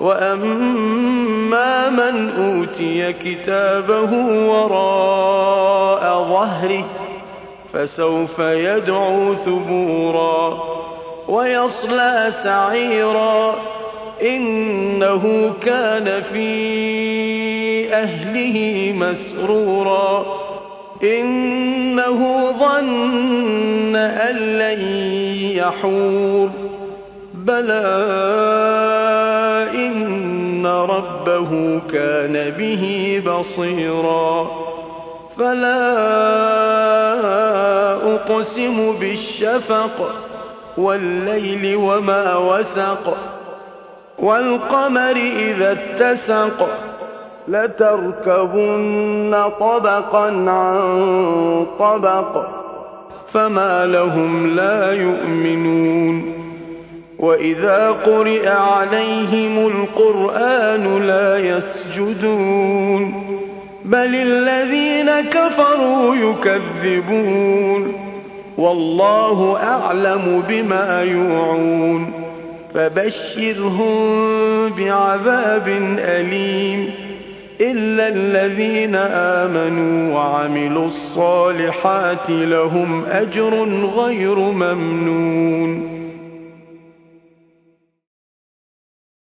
وأما من أوتي كتابه وراء ظهره فسوف يدعو ثبورا ويصلى سعيرا إنه كان في أهله مسرورا إنه ظن أن لن يحور بلى إن ربه كان به بصيرا فلا أقسم بالشفق والليل وما وسق والقمر إذا اتسق لتركبن طبقا عن طبق فما لهم لا يؤمنون وإذا قرئ عليهم القرآن لا يسجدون بل الذين كفروا يكذبون والله أعلم بما يوعون فبشرهم بعذاب أليم إلا الذين آمنوا وعملوا الصالحات لهم أجر غير ممنون